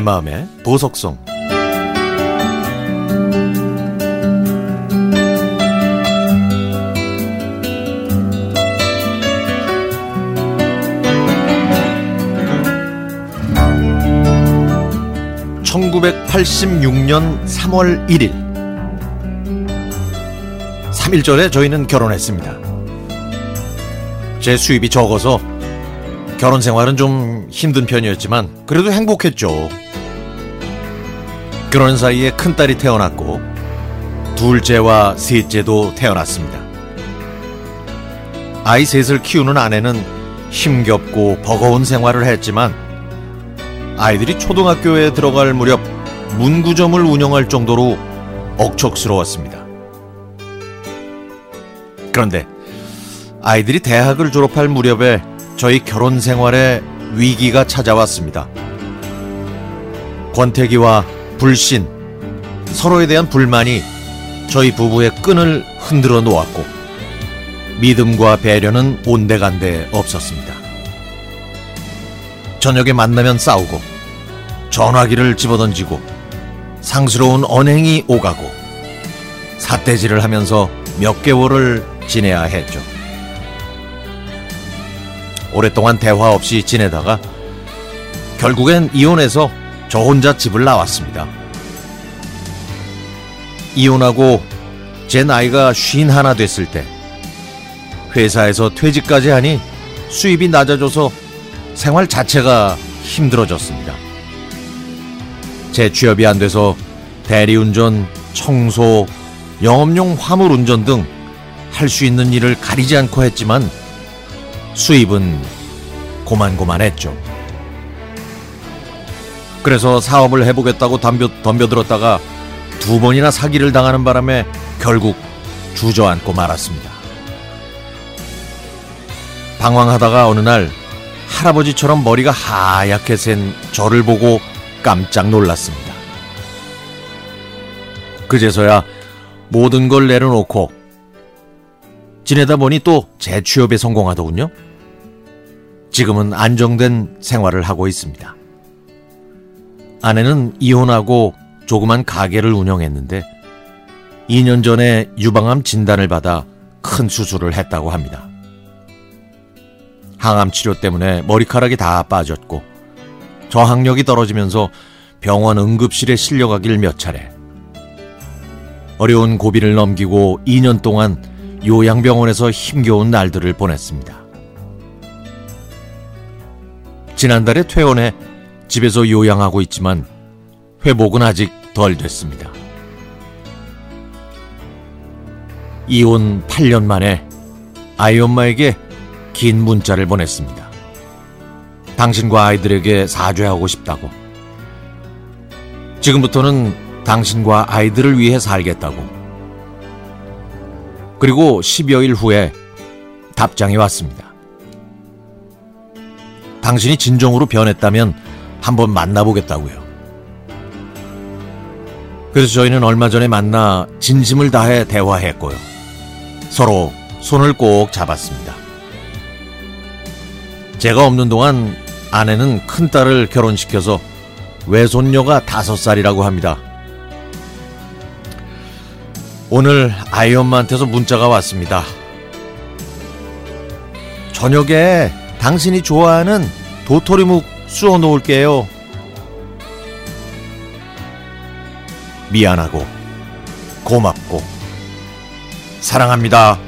마음의 보석성 (1986년 3월 1일) 3일 전에 저희는 결혼했습니다. 제 수입이 적어서 결혼 생활은 좀 힘든 편이었지만 그래도 행복했죠. 그런 사이에 큰딸이 태어났고 둘째와 셋째도 태어났습니다. 아이 셋을 키우는 아내는 힘겹고 버거운 생활을 했지만 아이들이 초등학교에 들어갈 무렵 문구점을 운영할 정도로 억척스러웠습니다. 그런데 아이들이 대학을 졸업할 무렵에 저희 결혼 생활에 위기가 찾아왔습니다. 권태기와 불신, 서로에 대한 불만이 저희 부부의 끈을 흔들어 놓았고 믿음과 배려는 온데간데 없었습니다. 저녁에 만나면 싸우고 전화기를 집어던지고 상스러운 언행이 오가고 삿대질을 하면서 몇 개월을 지내야 했죠. 오랫동안 대화 없이 지내다가 결국엔 이혼해서 저 혼자 집을 나왔습니다. 이혼하고 제 나이가 쉰 하나 됐을 때 회사에서 퇴직까지 하니 수입이 낮아져서 생활 자체가 힘들어졌습니다. 제 취업이 안 돼서 대리운전, 청소, 영업용 화물 운전 등 할 수 있는 일을 가리지 않고 했지만 수입은 고만고만했죠. 그래서 사업을 해보겠다고 덤벼, 덤벼들었다가 두 번이나 사기를 당하는 바람에 결국 주저앉고 말았습니다. 방황하다가 어느 날 할아버지처럼 머리가 하얗게 센 저를 보고 깜짝 놀랐습니다. 그제서야 모든 걸 내려놓고 지내다 보니 또 재취업에 성공하더군요. 지금은 안정된 생활을 하고 있습니다. 아내는 이혼하고 조그만 가게를 운영했는데 2년 전에 유방암 진단을 받아 큰 수술을 했다고 합니다. 항암 치료 때문에 머리카락이 다 빠졌고 저항력이 떨어지면서 병원 응급실에 실려가길 몇 차례. 어려운 고비를 넘기고 2년 동안 요양병원에서 힘겨운 날들을 보냈습니다. 지난달에 퇴원해 집에서 요양하고 있지만 회복은 아직 덜 됐습니다. 이혼 8년 만에 아이 엄마에게 긴 문자를 보냈습니다. 당신과 아이들에게 사죄하고 싶다고. 지금부터는 당신과 아이들을 위해 살겠다고. 그리고 10여일 후에 답장이 왔습니다. 당신이 진정으로 변했다면 한번 만나보겠다고요. 그래서 저희는 얼마 전에 만나 진심을 다해 대화했고요. 서로 손을 꼭 잡았습니다. 제가 없는 동안 아내는 큰딸을 결혼시켜서 외손녀가 다섯 살이라고 합니다. 오늘 아이 엄마한테서 문자가 왔습니다. 저녁에 당신이 좋아하는 도토리묵 쑤어 놓을게요. 미안하고 고맙고 사랑합니다.